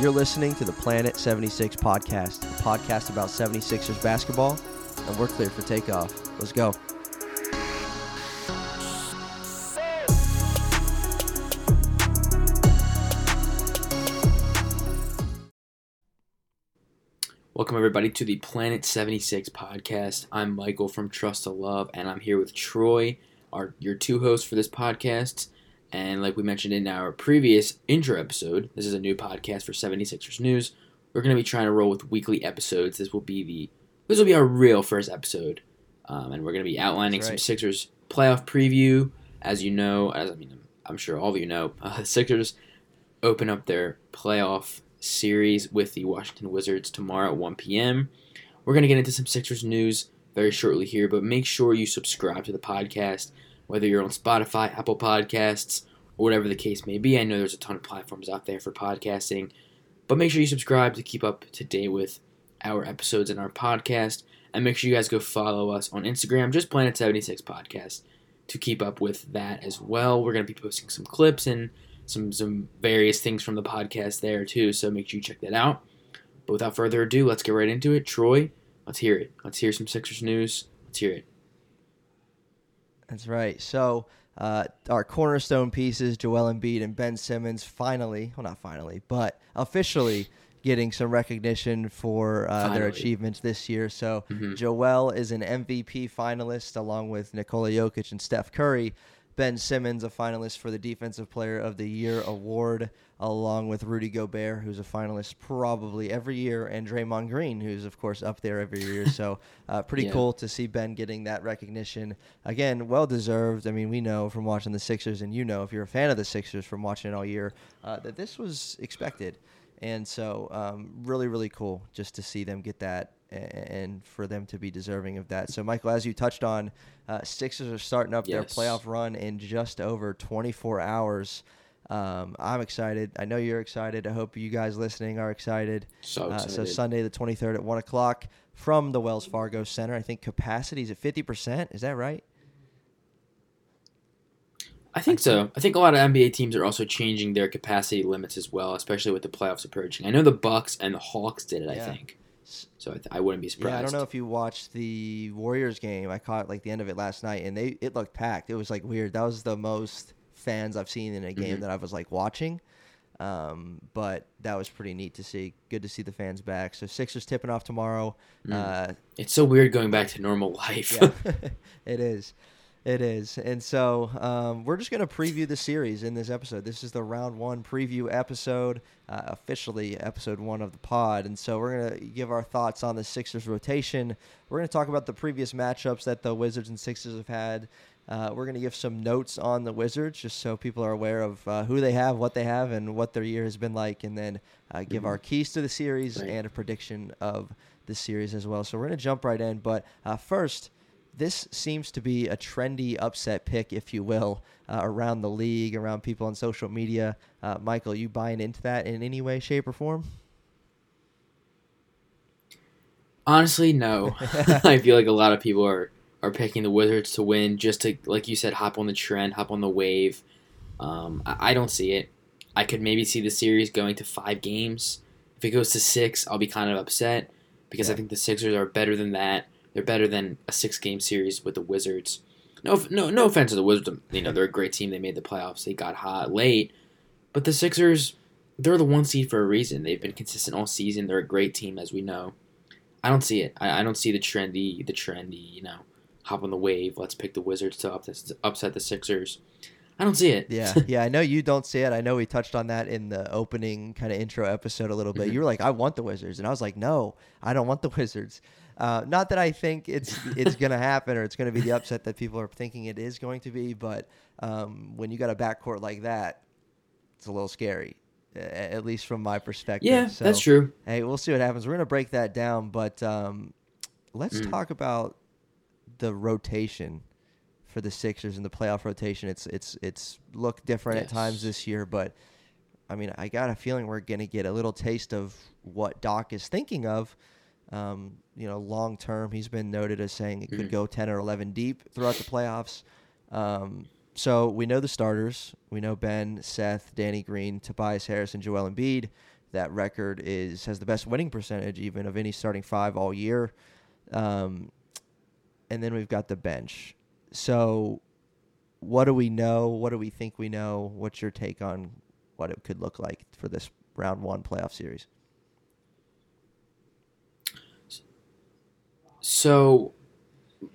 You're listening to the Planet 76 podcast, a podcast about 76ers basketball, and we're clear for takeoff. Let's go. Welcome, everybody, to the Planet 76 podcast. I'm Michael from Trust the Love, and I'm here with Troy, our your two hosts for this podcast. And like we mentioned in our previous intro episode, this is a new podcast for 76ers News. We're going to be trying to roll with weekly episodes. This will be the this will be our real first episode, um, and we're going to be outlining That's some right. Sixers playoff preview. As you know, as I mean, I'm sure all of you know, uh, the Sixers open up their playoff series with the Washington Wizards tomorrow at 1 p.m. We're going to get into some Sixers news very shortly here, but make sure you subscribe to the podcast, whether you're on Spotify, Apple Podcasts, or whatever the case may be. I know there's a ton of platforms out there for podcasting, but make sure you subscribe to keep up to date with our episodes and our podcast. And make sure you guys go follow us on Instagram, just Planet76 Podcast, to keep up with that as well. We're going to be posting some clips and some some various things from the podcast there too. So make sure you check that out. But without further ado, let's get right into it. Troy, let's hear it. Let's hear some Sixers news. Let's hear it. That's right. So, uh, our cornerstone pieces, Joel Embiid and Ben Simmons, finally, well, not finally, but officially getting some recognition for uh, their achievements this year. So, Mhm. Joel is an MVP finalist along with Nikola Jokic and Steph Curry. Ben Simmons, a finalist for the Defensive Player of the Year award, along with Rudy Gobert, who's a finalist probably every year, and Draymond Green, who's of course up there every year. So, uh, pretty Yeah. cool to see Ben getting that recognition. Again, well deserved. I mean, we know from watching the Sixers, and you know if you're a fan of the Sixers from watching it all year, uh, that this was expected. And so, um, really, really cool just to see them get that and for them to be deserving of that. So, Michael, as you touched on, uh, Sixers are starting up their playoff run in just over 24 hours. Um, I'm excited. I know you're excited. I hope you guys listening are excited. So Uh, so Sunday the 23rd at one o'clock from the Wells Fargo Center. I think capacity is at 50 percent. Is that right? I think so. I think a lot of NBA teams are also changing their capacity limits as well, especially with the playoffs approaching. I know the Bucks and the Hawks did it. I think so. I, th- I wouldn't be surprised. Yeah, I don't know if you watched the Warriors game. I caught like the end of it last night, and they it looked packed. It was like weird. That was the most fans I've seen in a game Mhm. that I was like watching. Um, but that was pretty neat to see. Good to see the fans back. So Sixers tipping off tomorrow. Mm. Uh, It's so weird going back to normal life. yeah, it is. It is. And so um, we're just going to preview the series in this episode. This is the round one preview episode, uh, officially episode one of the pod. And so we're going to give our thoughts on the Sixers rotation. We're going to talk about the previous matchups that the Wizards and Sixers have had. Uh, we're going to give some notes on the Wizards just so people are aware of uh, who they have, what they have, and what their year has been like. And then uh, give Mhm. our keys to the series Right. and a prediction of the series as well. So we're going to jump right in. But uh, first, this seems to be a trendy upset pick, if you will, uh, around the league, around people on social media. Uh, Michael, you buying into that in any way, shape, or form? Honestly, no. I feel like a lot of people are are picking the Wizards to win just to, like you said, hop on the trend, hop on the wave. Um, I, I don't see it. I could maybe see the series going to five games. If it goes to six, I'll be kind of upset because I think the Sixers are better than that. They're better than a six game series with the Wizards. No, no, no offense to the Wizards. You know they're a great team. They made the playoffs. They got hot late, but the Sixers, they're the one seed for a reason. They've been consistent all season. They're a great team, as we know. I don't see it. I, I don't see the trendy, the trendy. You know, hop on the wave. Let's pick the Wizards to up, upset, upset the Sixers. I don't see it. Yeah, yeah. I know you don't see it. I know we touched on that in the opening kind of intro episode a little bit. Mhm. You were like, "I want the Wizards," and I was like, "No, I don't want the Wizards." Uh, not that I think it's it's gonna happen or it's gonna be the upset that people are thinking it is going to be, but um, when you got a backcourt like that, it's a little scary, at least from my perspective. yeah, So, that's true. Hey, we'll see what happens. We're gonna break that down, but um, let's Mm. talk about the rotation for the Sixers and the playoff rotation. It's it's it's looked different at times this year, but I mean, I got a feeling we're gonna get a little taste of what Doc is thinking of. Um, you know, long term, he's been noted as saying it could Mhm. go ten or eleven deep throughout the playoffs. Um, so we know the starters. We know Ben, Seth, Danny Green, Tobias Harris, and Joel Embiid. that record is has the best winning percentage even of any starting five all year. Um, and then we've got the bench. So, what do we know? What do we think we know? What's your take on what it could look like for this round one playoff series? So,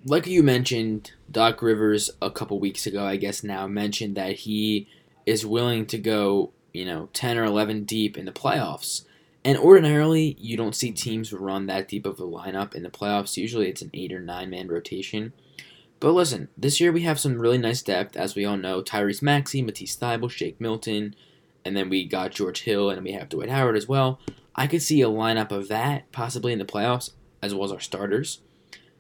like you mentioned, Doc Rivers a couple weeks ago, I guess now mentioned that he is willing to go, you know, 10 or 11 deep in the playoffs. And ordinarily, you don't see teams run that deep of a lineup in the playoffs. Usually it's an 8 or 9 man rotation. But listen, this year we have some really nice depth, as we all know. Tyrese Maxey, Matisse Thybulle, Shake Milton, and then we got George Hill, and we have Dwight Howard as well. I could see a lineup of that possibly in the playoffs, as well as our starters.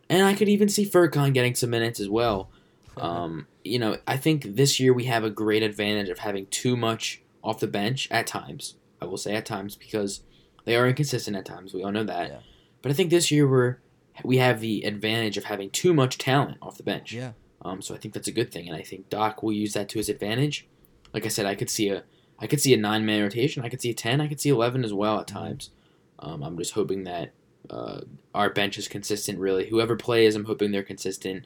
And I could even see Furkan getting some minutes as well. Um, you know, I think this year we have a great advantage of having too much off the bench at times. I will say at times because they are inconsistent at times. We all know that. Yeah. But I think this year we're we have the advantage of having too much talent off the bench. Yeah. Um, so I think that's a good thing, and I think Doc will use that to his advantage. Like I said, I could see a I could see a nine man rotation. I could see a ten. I could see eleven as well at Mm-hmm. times. Um, I'm just hoping that uh, our bench is consistent. Really, whoever plays, I'm hoping they're consistent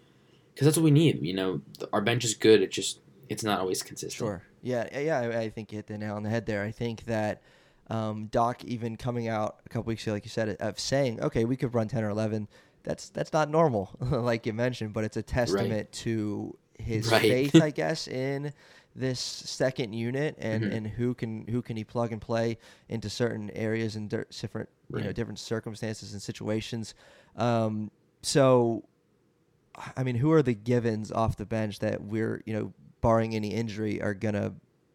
because that's what we need. You know, our bench is good. It just it's not always consistent. Sure. Yeah, yeah. I, I think you hit the nail on the head there. I think that um, Doc even coming out a couple weeks ago, like you said, of saying, okay, we could run ten or eleven. That's that's not normal, like you mentioned, but it's a testament to his Right. faith, I guess, in this second unit and, Mhm. and who can who can he plug and play into certain areas and different you know different circumstances and situations. Um, so, I mean, who are the givens off the bench that we're you know barring any injury are gonna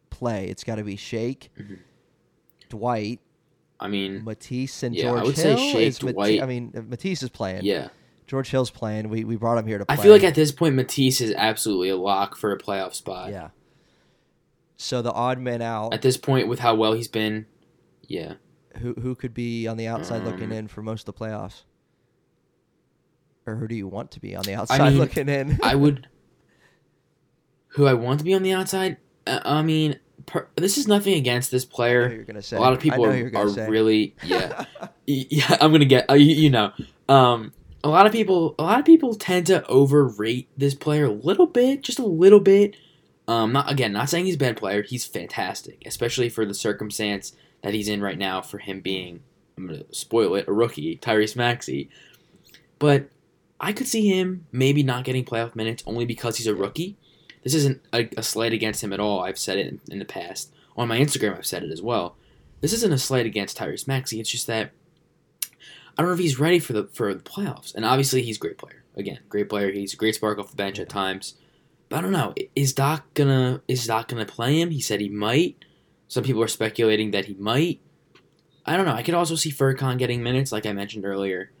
play? It's got to be Shake, Mhm. Dwight, I mean, Matisse, and Yeah, I George would say Hill. Shake, Is Dwight. I mean, uh, Matisse is playing. yeah. George Hill's playing. We we brought him here to play. I feel like at this point Matisse is absolutely a lock for a playoff spot. yeah. So the odd man out, At this point, with how well he's been, yeah. who who could be on the outside looking Um, in for most of the playoffs? Or who do you want to be on the outside mean, looking in? I would. Who I want to be on the outside? Uh, I mean, per, this is nothing against this player. you're gonna say. A lot of people are, are really yeah. Yeah. I'm gonna get uh, you, you know. Um, a lot of people, a lot of people tend to overrate this player a little bit, just a little bit. Um, not again, not saying he's a bad player. He's fantastic, especially for the circumstance that he's in right now. For him being, I'm gonna spoil it, a rookie, Tyrese Maxey. But I could see him maybe not getting playoff minutes only because he's a rookie. This isn't a, a slight against him at all. I've said it in, in the past on my Instagram. I've said it as well. This isn't a slight against Tyrese Maxey. It's just that I don't know if he's ready for the for the playoffs. And obviously, he's a great player. Again, great player. He's a great spark off the bench at times. But I don't know. Is Doc gonna is Doc gonna play him? He said he might. Some people are speculating that he might. I don't know. I could also see Furkan getting minutes, like I mentioned earlier.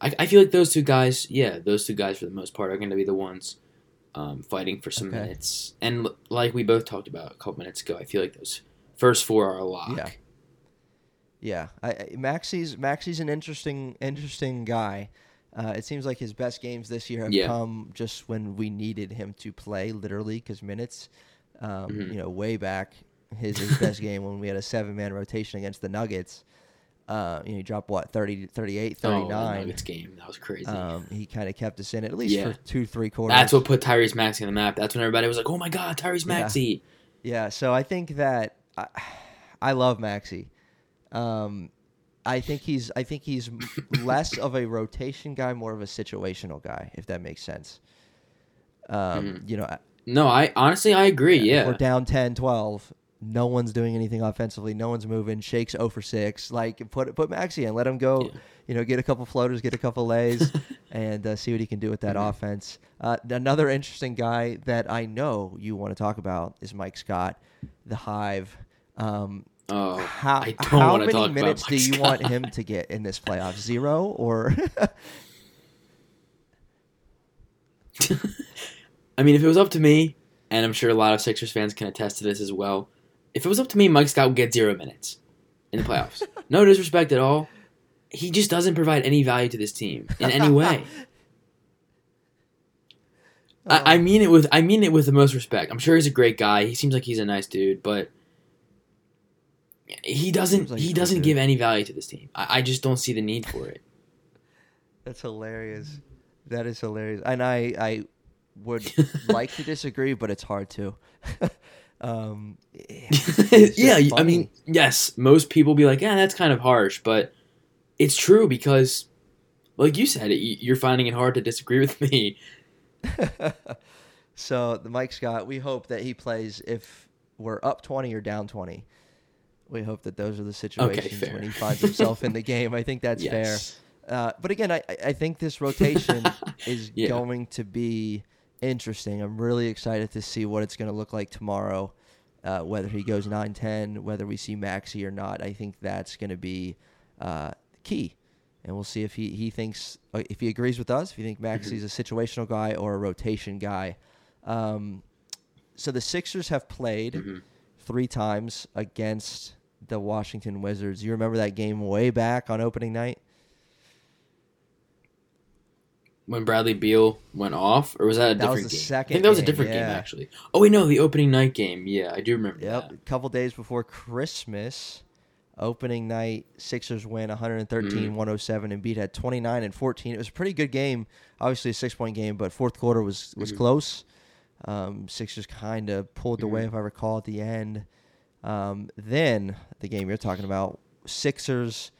I, I feel like those two guys, yeah, those two guys for the most part are going to be the ones um, fighting for some Okay. minutes. And l- like we both talked about a couple minutes ago, I feel like those first four are a lock. Yeah. Yeah, I, I, an interesting interesting guy. Uh, it seems like his best games this year have Yeah. come just when we needed him to play, literally, because minutes. Um, Mhm. You know, way back, his, his best game when we had a seven man rotation against the Nuggets. Uh, you know, he dropped what 30, 38, Oh, 39. Nuggets game that was crazy. um, he kind of kept us in it, at least Yeah. for two, three quarters. That's what put Tyrese Maxey on the map. That's when everybody was like, "Oh my God, Tyrese Yeah. Maxey!" Yeah, so I think that I, I love Maxey. Um, I think he's I think he's less of a rotation guy, more of a situational guy, if that makes sense. Um, Mhm. You know, No, I honestly I agree. if Yeah, we're down 10, 12, no one's doing anything offensively, no one's moving. Shakes 0 for 6. Like put put Maxey in, let him go. Yeah. You know, get a couple floaters, get a couple lays, and uh, see what he can do with that Mhm. offense. Uh, another interesting guy that I know you want to talk about is Mike Scott, the Hive. Um, oh, how I don't how wanna many talk about minutes do Mike you want him to get in this playoff? Zero or I mean, if it was up to me, and I'm sure a lot of Sixers fans can attest to this as well, if it was up to me, Mike Scott would get zero minutes in the playoffs. no disrespect at all. He just doesn't provide any value to this team in any way. I, I oh. mean it with I mean it with the most respect. I'm sure he's a great guy. He seems like he's a nice dude, but he doesn't like he doesn't give any value to this team. I, I just don't see the need for it. That's hilarious. That is hilarious. And I, I would like to disagree, but it's hard to. um, it's yeah, just I mean, yes, most people be like, yeah, that's kind of harsh, but it's true because, like you said, you're finding it hard to disagree with me. so the Mike Scott, we hope that he plays if we're up twenty or down twenty. We hope that those are the situations fair. when he finds himself in the game. I think that's fair. Uh, but again, I, I think this rotation is Yeah. going to be interesting. I'm really excited to see what it's going to look like tomorrow. Uh, whether he goes 9-10, whether we see Maxey or not, I think that's going to be uh, key. And we'll see if he, he thinks uh, if he agrees with us, if you think Maxey's a situational guy or a rotation guy. Um, so the Sixers have played Mhm. Three times against the Washington Wizards. You remember that game way back on opening night? When Bradley Beal went off, or was that a That was different the game? I think that was a game, different game yeah. actually. Oh wait, no, the opening night game. Yeah, I do remember Yep. that. A couple days before Christmas, opening night, Sixers win 113 Mm-hmm. 107 and beat had 29 and 14. It was a pretty good game. Obviously a 6-point game, but fourth quarter was was Mhm. close. Um, Sixers kind of pulled away Mhm. if I recall at the end. Um, then the game you're talking about, Sixers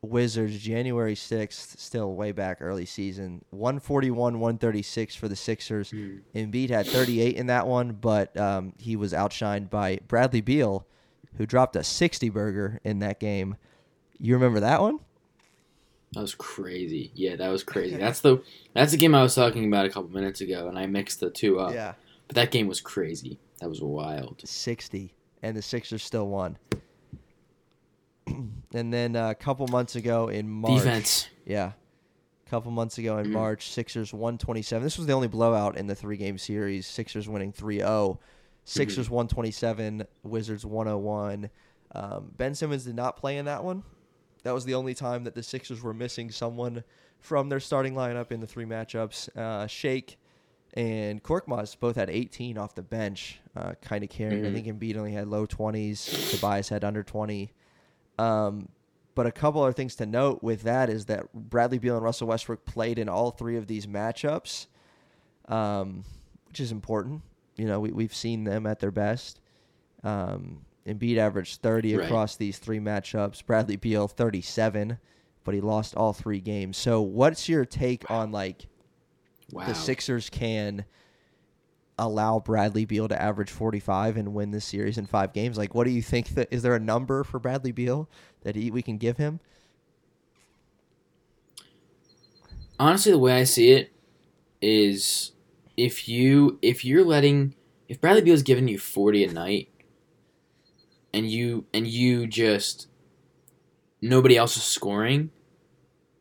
Wizards January 6th, still way back early season. 141-136 for the Sixers. Mhm. Embiid had 38 in that one, but um, he was outshined by Bradley Beal, who dropped a 60 burger in that game. You remember that one? That was crazy. Yeah, that was crazy. That's the that's the game I was talking about a couple minutes ago, and I mixed the two up. Yeah. But that game was crazy. That was wild. 60, and the Sixers still won. and then uh, a couple months ago in March. Defense. Yeah. A couple months ago in. March, Sixers 127. This was the only blowout in the three game series. Sixers winning 3 0. Sixers 127, Wizards 101. Um, ben Simmons did not play in that one. That was the only time that the Sixers were missing someone from their starting lineup in the three matchups. Uh, Shake and Korkmaz both had 18 off the bench, uh, kind of carrying. I Mhm. think Embiid only had low 20s. Tobias had under 20. Um, but a couple other things to note with that is that Bradley Beal and Russell Westbrook played in all three of these matchups, um, which is important. You know, we, we've seen them at their best. Um, Embiid averaged 30 Right. across these three matchups. Bradley Beal 37, but he lost all three games. So, what's your take on like Wow. the Sixers can allow Bradley Beal to average 45 and win this series in five games? Like, what do you think? That is there a number for Bradley Beal that he, we can give him? honestly the way I see it is if you if you're letting if Bradley Beal is giving you 40 a night and you and you just nobody else is scoring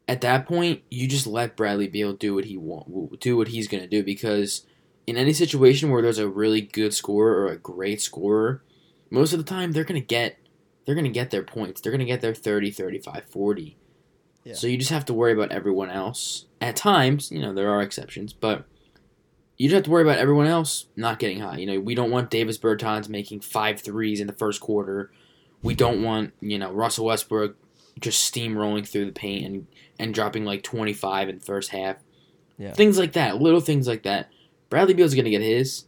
at that point you just let Bradley Beal do what he want do what he's going to do because in any situation where there's a really good scorer or a great scorer most of the time they're going to get they're going to get their points they're going to get their 30 35 40 Yeah. so you just have to worry about everyone else. At times, you know, there are exceptions, but you just have to worry about everyone else not getting high. You know, we don't want Davis Bertans making five threes in the first quarter. We don't want, you know, Russell Westbrook just steamrolling through the paint and, and dropping like 25 in the first half. Yeah. Things like that, little things like that. Bradley Beal's going to get his.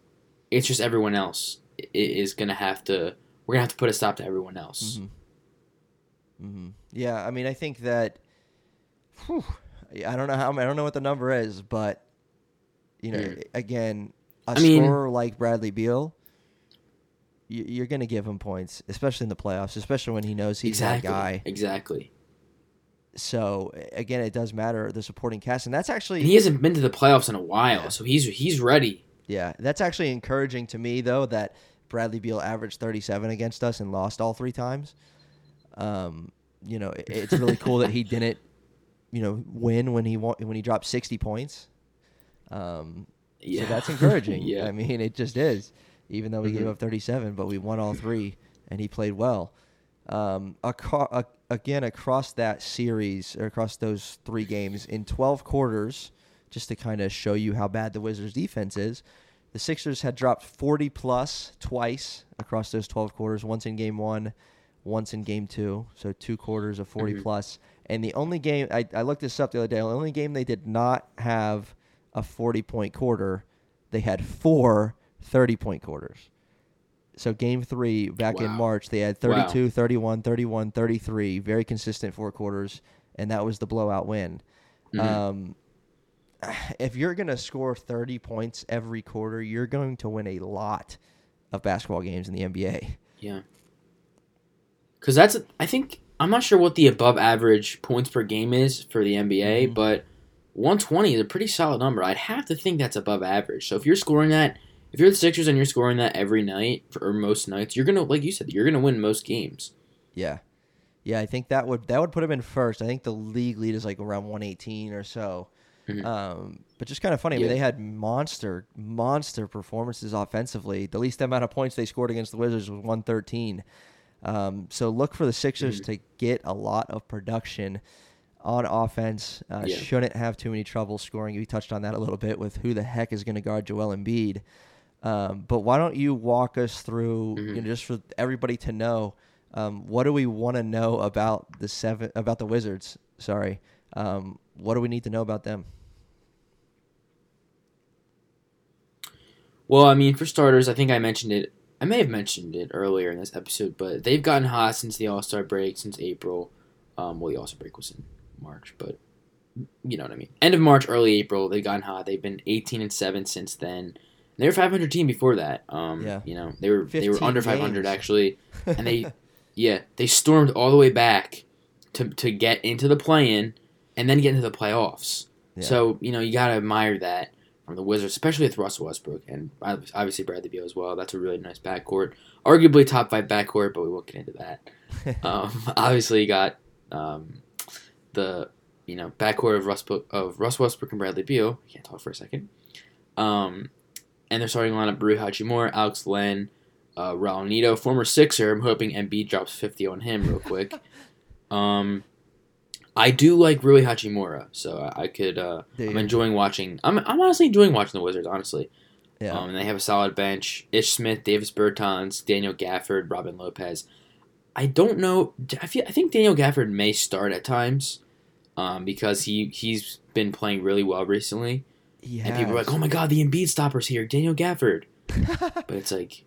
It's just everyone else is going to have to, we're going to have to put a stop to everyone else. Mm-hmm. Mm-hmm. Yeah, I mean, I think that. Whew, I don't know how. I don't know what the number is, but you know, Mm. again, a I mean- scorer like Bradley Beal, you, you're going to give him points, especially in the playoffs, especially when he knows he's exactly. that guy. Exactly. So again, it does matter the supporting cast, and that's actually And he hasn't been to the playoffs in a while, so he's he's ready. Yeah, that's actually encouraging to me though that Bradley Beal averaged 37 against us and lost all three times. Um, you know, it, it's really cool that he didn't, you know, win when he won, when he dropped 60 points. Um, Yeah, so that's encouraging. yeah, I mean, it just is. Even though we gave Mhm. up 37, but we won all three, and he played well. Um, aco- a- again, across that series, or across those three games, in 12 quarters, just to kind of show you how bad the Wizards' defense is, the Sixers had dropped 40 plus twice across those 12 quarters. Once in game one, once in game two, so two quarters of 40 Mhm. plus. And the only game I, I looked this up the other day. The only game they did not have a 40 point quarter, they had four 30 point quarters. So game three back in March, they had Wow. 32, 31, 31, 33, very consistent four quarters, and that was the blowout win. Mhm. Um, if you're going to score 30 points every quarter, you're going to win a lot of basketball games in the NBA. Yeah. Because that's, I think, I'm not sure what the above average points per game is for the NBA, Mhm. but 120 is a pretty solid number. I'd have to think that's above average. So if you're scoring that, if you're the Sixers and you're scoring that every night for, or most nights, you're gonna, like you said, you're gonna win most games. Yeah. Yeah, I think that would that would put him in first. I think the league lead is like around 118 or so. Mhm. Um, but just kind of funny. I mean, they had monster, monster performances offensively. The least amount of points they scored against the Wizards was 113. Um, so look for the Sixers Mhm. to get a lot of production on offense. Uh, Yeah. Shouldn't have too many trouble scoring. We touched on that a little bit with who the heck is going to guard Joel Embiid. Um, but why don't you walk us through, you Mhm. know, just for everybody to know, um, what do we want to know about the seven about the Wizards? Sorry, um, what do we need to know about them? Well, I mean, for starters, I think I mentioned it. I may have mentioned it earlier in this episode, but they've gotten hot since the All Star break, since April. Um, well, the All Star break was in March, but you know what I mean. End of March, early April, they've gotten hot. They've been 18 and seven since then. They were 500 team before that. Um, Yeah. you know they were they were under 500 games. actually, and they yeah they stormed all the way back to to get into the play in, and then get into the playoffs. Yeah. So you know you gotta admire that from the Wizards, especially with Russell Westbrook and ob- obviously Bradley Beal as well. That's a really nice backcourt, arguably top five backcourt, but we won't get into that. Um, obviously, you got um, the you know backcourt of Russ of Russ Westbrook and Bradley Beal. Can't talk for a second. Um, and they're starting lineup: Rui Hachimura, Alex Len, uh, Raul Neto, former Sixer. I'm hoping Embiid drops 50 on him real quick. um, I do like Rui Hachimura, so I, I could. Uh, I'm enjoying watching. I'm, I'm honestly enjoying watching the Wizards. Honestly, yeah, um, and they have a solid bench: Ish Smith, Davis Bertans, Daniel Gafford, Robin Lopez. I don't know. I feel. I think Daniel Gafford may start at times, um, because he he's been playing really well recently, and people are like, "Oh my God, the Embiid stopper's here, Daniel Gafford." But it's like,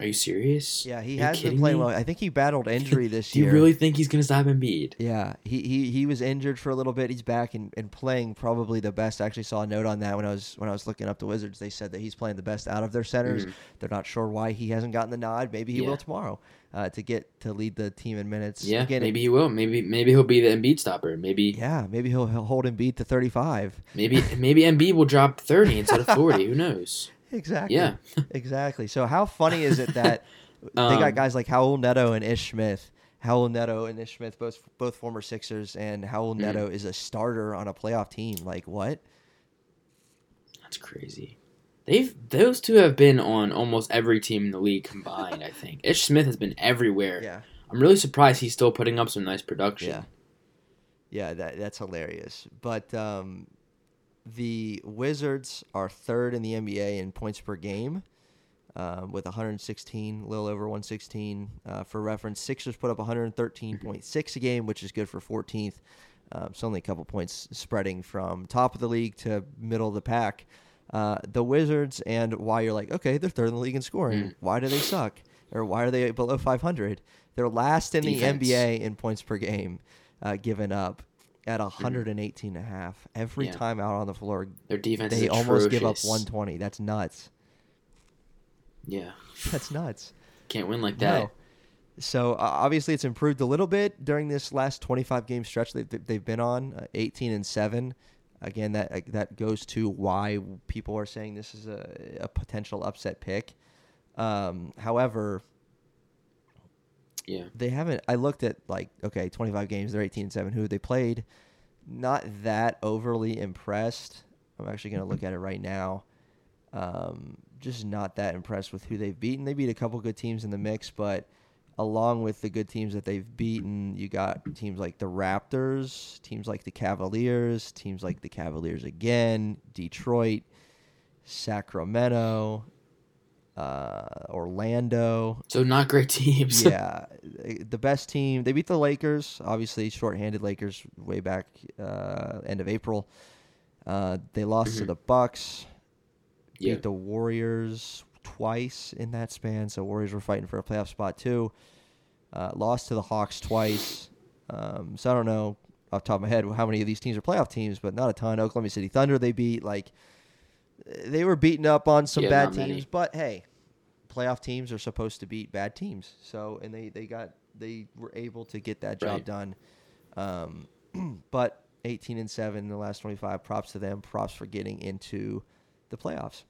are you serious? yeah, he has been playing me? well. I think he battled injury this year. Do you really think he's gonna stop Embiid? Yeah, he, he he was injured for a little bit. He's back and, and playing probably the best. I actually saw a note on that when I was when I was looking up the Wizards. They said that he's playing the best out of their centers. Mhm. They're not sure why he hasn't gotten the nod. Maybe he Yeah. will tomorrow uh, to get to lead the team in minutes. Yeah, Again, maybe he will. Maybe maybe he'll be the Embiid stopper. Maybe Yeah, maybe he'll, he'll hold Embiid to 35. maybe maybe Embiid will drop thirty instead of forty. Who knows? Exactly. Yeah. exactly. So how funny is it that they got Um, guys like Raul Neto and Ish Smith? Raul Neto and Ish Smith, both both former Sixers, and Raul Mhm. Neto is a starter on a playoff team. Like what? That's crazy. They've those two have been on almost every team in the league combined. I think Ish Smith has been everywhere. Yeah. I'm really surprised he's still putting up some nice production. Yeah. Yeah, that that's hilarious. But um, the Wizards are third in the NBA in points per game, um, with 116, a little over 116. Uh, for reference, Sixers put up 113.6 a game, which is good for 14th. Um, it's only a couple points spreading from top of the league to middle of the pack. Uh, the Wizards and why you're like, okay, they're third in the league in scoring. Mm. Why do they suck? Or why are they below 500? They're last in Defense. the NBA in points per game uh, given up at 118 and a half. Every Yeah. time out on the floor, Their defense they almost give up 120. That's nuts. Yeah, That's nuts. can't win like that. No. So uh, obviously it's improved a little bit during this last 25 game stretch they've, they've been on, uh, 18 and 7. Again, that uh, that goes to why people are saying this is a, a potential upset pick. Um, however, Yeah, they haven't. I looked at like okay, 25 games. They're 18 and seven. Who they played? Not that overly impressed. I'm actually gonna look at it right now. Um, just not that impressed with who they've beaten. They beat a couple good teams in the mix, but along with the good teams that they've beaten, you got teams like the Raptors, teams like the Cavaliers, teams like the Cavaliers again, Detroit, Sacramento, uh, Orlando. So not great teams. yeah, the best team. They beat the Lakers, obviously shorthanded Lakers way back uh, end of April. Uh, they lost to Mhm. the Bucks. Yeah. Beat the Warriors twice in that span. So Warriors were fighting for a playoff spot too. Uh, lost to the Hawks twice. Um, so I don't know off the top of my head how many of these teams are playoff teams, but not a ton. Oklahoma City Thunder they beat. Like they were beaten up on some Yeah, bad not many. teams, but hey, playoff teams are supposed to beat bad teams. So and they they got they were able to get that job Right. done. Um, but 18 and 7 in the last 25 props to them props for getting into the playoffs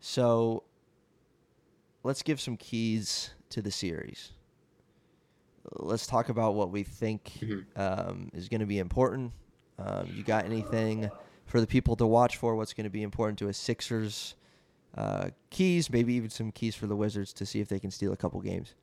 so let's give some keys to the series let's talk about what we think Mhm. um, is going to be important um, you got anything for the people to watch for what's going to be important to a sixers uh, keys maybe even some keys for the wizards to see if they can steal a couple games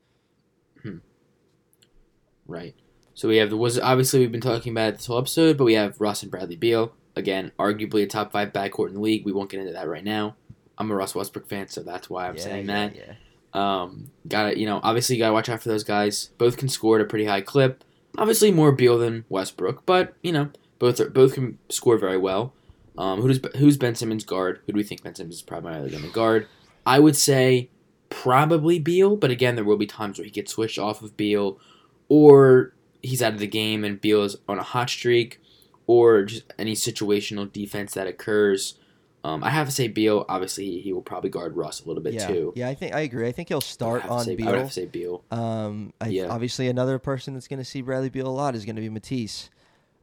Right. So we have the Wizards. Obviously, we've been talking about it this whole episode, but we have Russ and Bradley Beal. Again, arguably a top five backcourt in the league. We won't get into that right now. I'm a Russ Westbrook fan, so that's why I'm Yeah, saying yeah, that. yeah. Um, got to you know, obviously, you got to watch out for those guys. Both can score at a pretty high clip. Obviously, more Beal than Westbrook, but you know, both are, both can score very well. Um, who does who's Ben Simmons guard? Who do we think Ben Simmons is primarily going to guard? I would say probably Beal, but again, there will be times where he gets switched off of Beal, or he's out of the game and Beal is on a hot streak, or just any situational defense that occurs. Um, I have to say Beal. Obviously, he, will probably guard Russ a little bit yeah. too. Yeah, I think I agree. I think he'll start on say- I would have to say Beal. Um, I, Yeah. obviously another person that's going to see Bradley Beal a lot is going to be Matisse.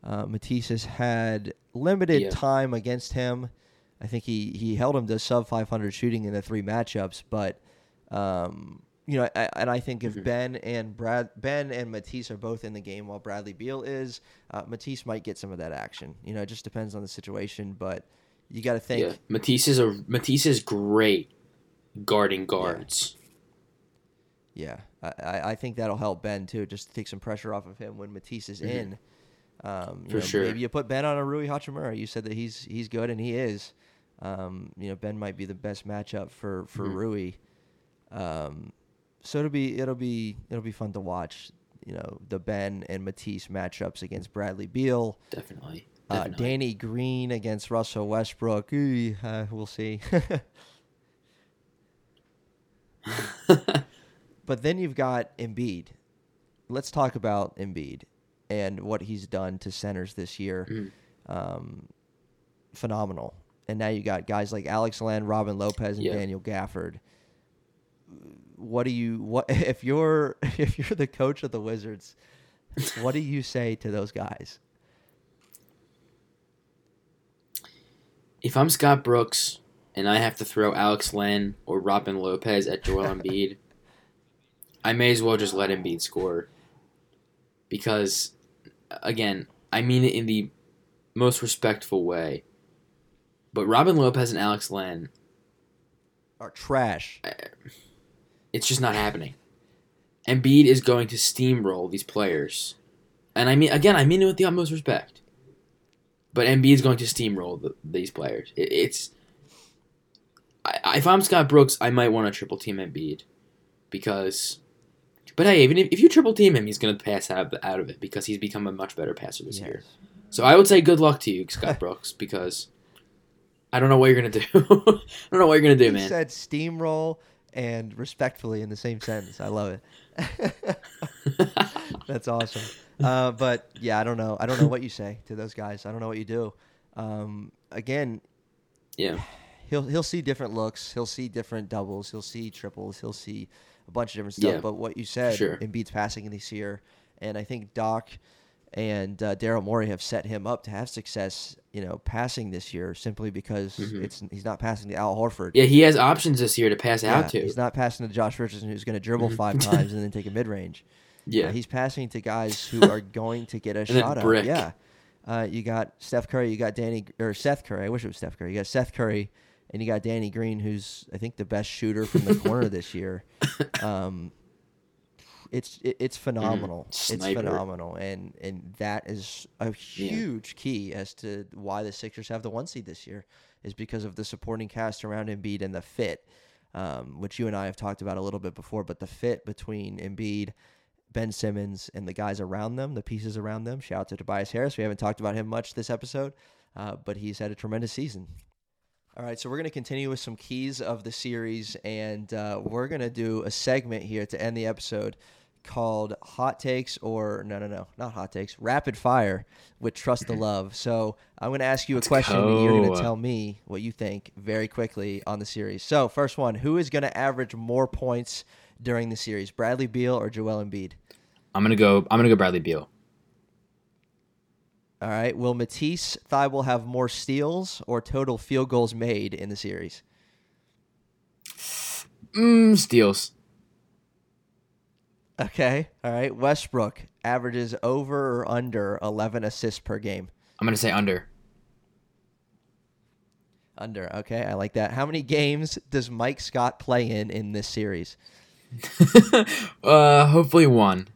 Uh, Matisse has had limited Yeah. time against him. I think he, he held him to sub 500 shooting in the three matchups, but um, you know, I, and I think if Mhm. Ben and Brad Ben and Matisse are both in the game while Bradley Beal is, uh, Matisse might get some of that action. You know, it just depends on the situation, but you got to think. Yeah, Matisse is a Matisse is great guarding guards. Yeah, I, I I think that'll help Ben too, just to take some pressure off of him when Matisse is Mhm. in. Um, you For know, sure. Maybe you put Ben on a Rui Hachimura. You said that he's he's good, and he is. Um, you know, Ben might be the best matchup for for Mhm. Rui. Um, so it'll be it'll be it'll be fun to watch. You know, the Ben and Matisse matchups against Bradley Beal. Definitely. Uh, Danny Green against Russell Westbrook. Ooh, uh, we'll see. But then you've got Embiid. Let's talk about Embiid and what he's done to centers this year. Mhm. Um, phenomenal. And now you got guys like Alex Len, Robin Lopez, and Yeah. Daniel Gafford. What do you what if you're if you're the coach of the Wizards? What do you say to those guys? If I'm Scott Brooks and I have to throw Alex Len or Robin Lopez at Joel Embiid, I may as well just let Embiid score. Because, again, I mean it in the most respectful way. But Robin Lopez and Alex Len, Are trash. it's just not happening. Embiid is going to steamroll these players. And I mean, again, I mean it with the utmost respect. But Embiid is going to steamroll the, these players. It, it's. I, if I'm Scott Brooks, I might want to triple team Embiid. Because. But hey, even if, if you triple team him, he's going to pass out, out of it because he's become a much better passer this year. So I would say good luck to you, Scott Brooks, because I don't know what you're going to do. I don't know what you're going to do, He man. said steamroll and respectfully in the same sentence. I love it. That's awesome. Uh, but yeah, I don't know. I don't know what you say to those guys. I don't know what you do. Um, again, yeah. he'll he'll see different looks. He'll see different doubles. He'll see triples. He'll see a bunch of different stuff. Yeah, but what you said, sure. Embiid's passing this year, and I think Doc and uh, Daryl Morey have set him up to have success. You know, passing this year simply because Mhm. it's he's not passing to Al Horford. Yeah, he has options this year to pass Yeah, out to. He's not passing to Josh Richardson, who's going to dribble Mhm. five times and then take a mid range. Yeah. Uh, he's passing to guys who are going to get a shot up. Yeah. Uh, you got Steph Curry, you got Danny or Seth Curry. I wish it was Steph Curry. You got Seth Curry, and you got Danny Green, who's I think the best shooter from the corner this year. Um, it's it, it's phenomenal. It's phenomenal, and and that is a huge key as to why the Sixers have the one seed this year is because of the supporting cast around Embiid and the fit, um, which you and I have talked about a little bit before. But the fit between Embiid, Ben Simmons, and the guys around them, the pieces around them. Shout out to Tobias Harris. We haven't talked about him much this episode, uh, but he's had a tremendous season. All right, so we're going to continue with some keys of the series, and uh, we're going to do a segment here to end the episode called Hot Takes, or no, no, no, not Hot Takes, Rapid Fire with Trust the Love. So I'm going to ask you a question, and you're going to tell me what you think very quickly on the series. So, first one Who is going to average more points during the series, Bradley Beal or Joel Embiid? I'm gonna go. I'm gonna go Bradley Beal. All right, will Matisse Thybulle have more steals or total field goals made in the series? Mm, steals. Okay. All right. Westbrook averages over or under 11 assists per game. I'm gonna say under. Under. Okay. I like that. How many games does Mike Scott play in in this series? uh, hopefully one.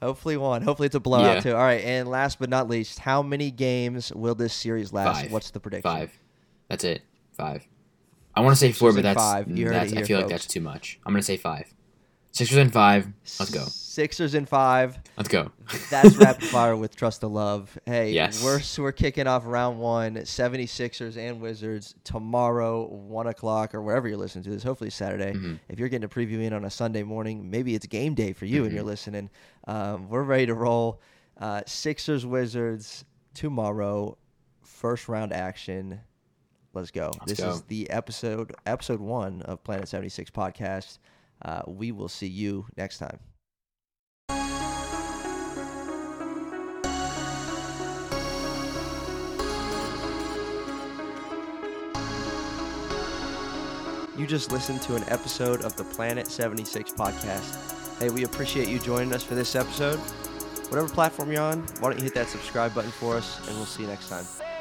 Hopefully one. Hopefully it's a blowout Yeah. too. All right. And last but not least, how many games will this series last? Five. What's the prediction? Five. That's it. Five. I want to say four, but that's, five. You heard that's it I feel like that's too much. I'm gonna say five. Sixers and five. Let's go. Sixers in five. Let's go. That's rapid fire with Trust the Love. Hey, Yes. we're we're kicking off round one, 76ers and Wizards tomorrow, one o'clock or wherever you're listening to this. Hopefully Saturday. Mm-hmm. If you're getting a preview in on a Sunday morning, maybe it's game day for you and Mm-hmm. you're listening. Um, we're ready to roll. Uh, Sixers Wizards tomorrow, first round action. Let's go. Let's this go. is the episode episode one of Planet 76 podcast. Uh, we will see you next time. You just listened to an episode of the Planet 76 podcast. Hey, we appreciate you joining us for this episode. Whatever platform you're on, why don't you hit that subscribe button for us, and we'll see you next time.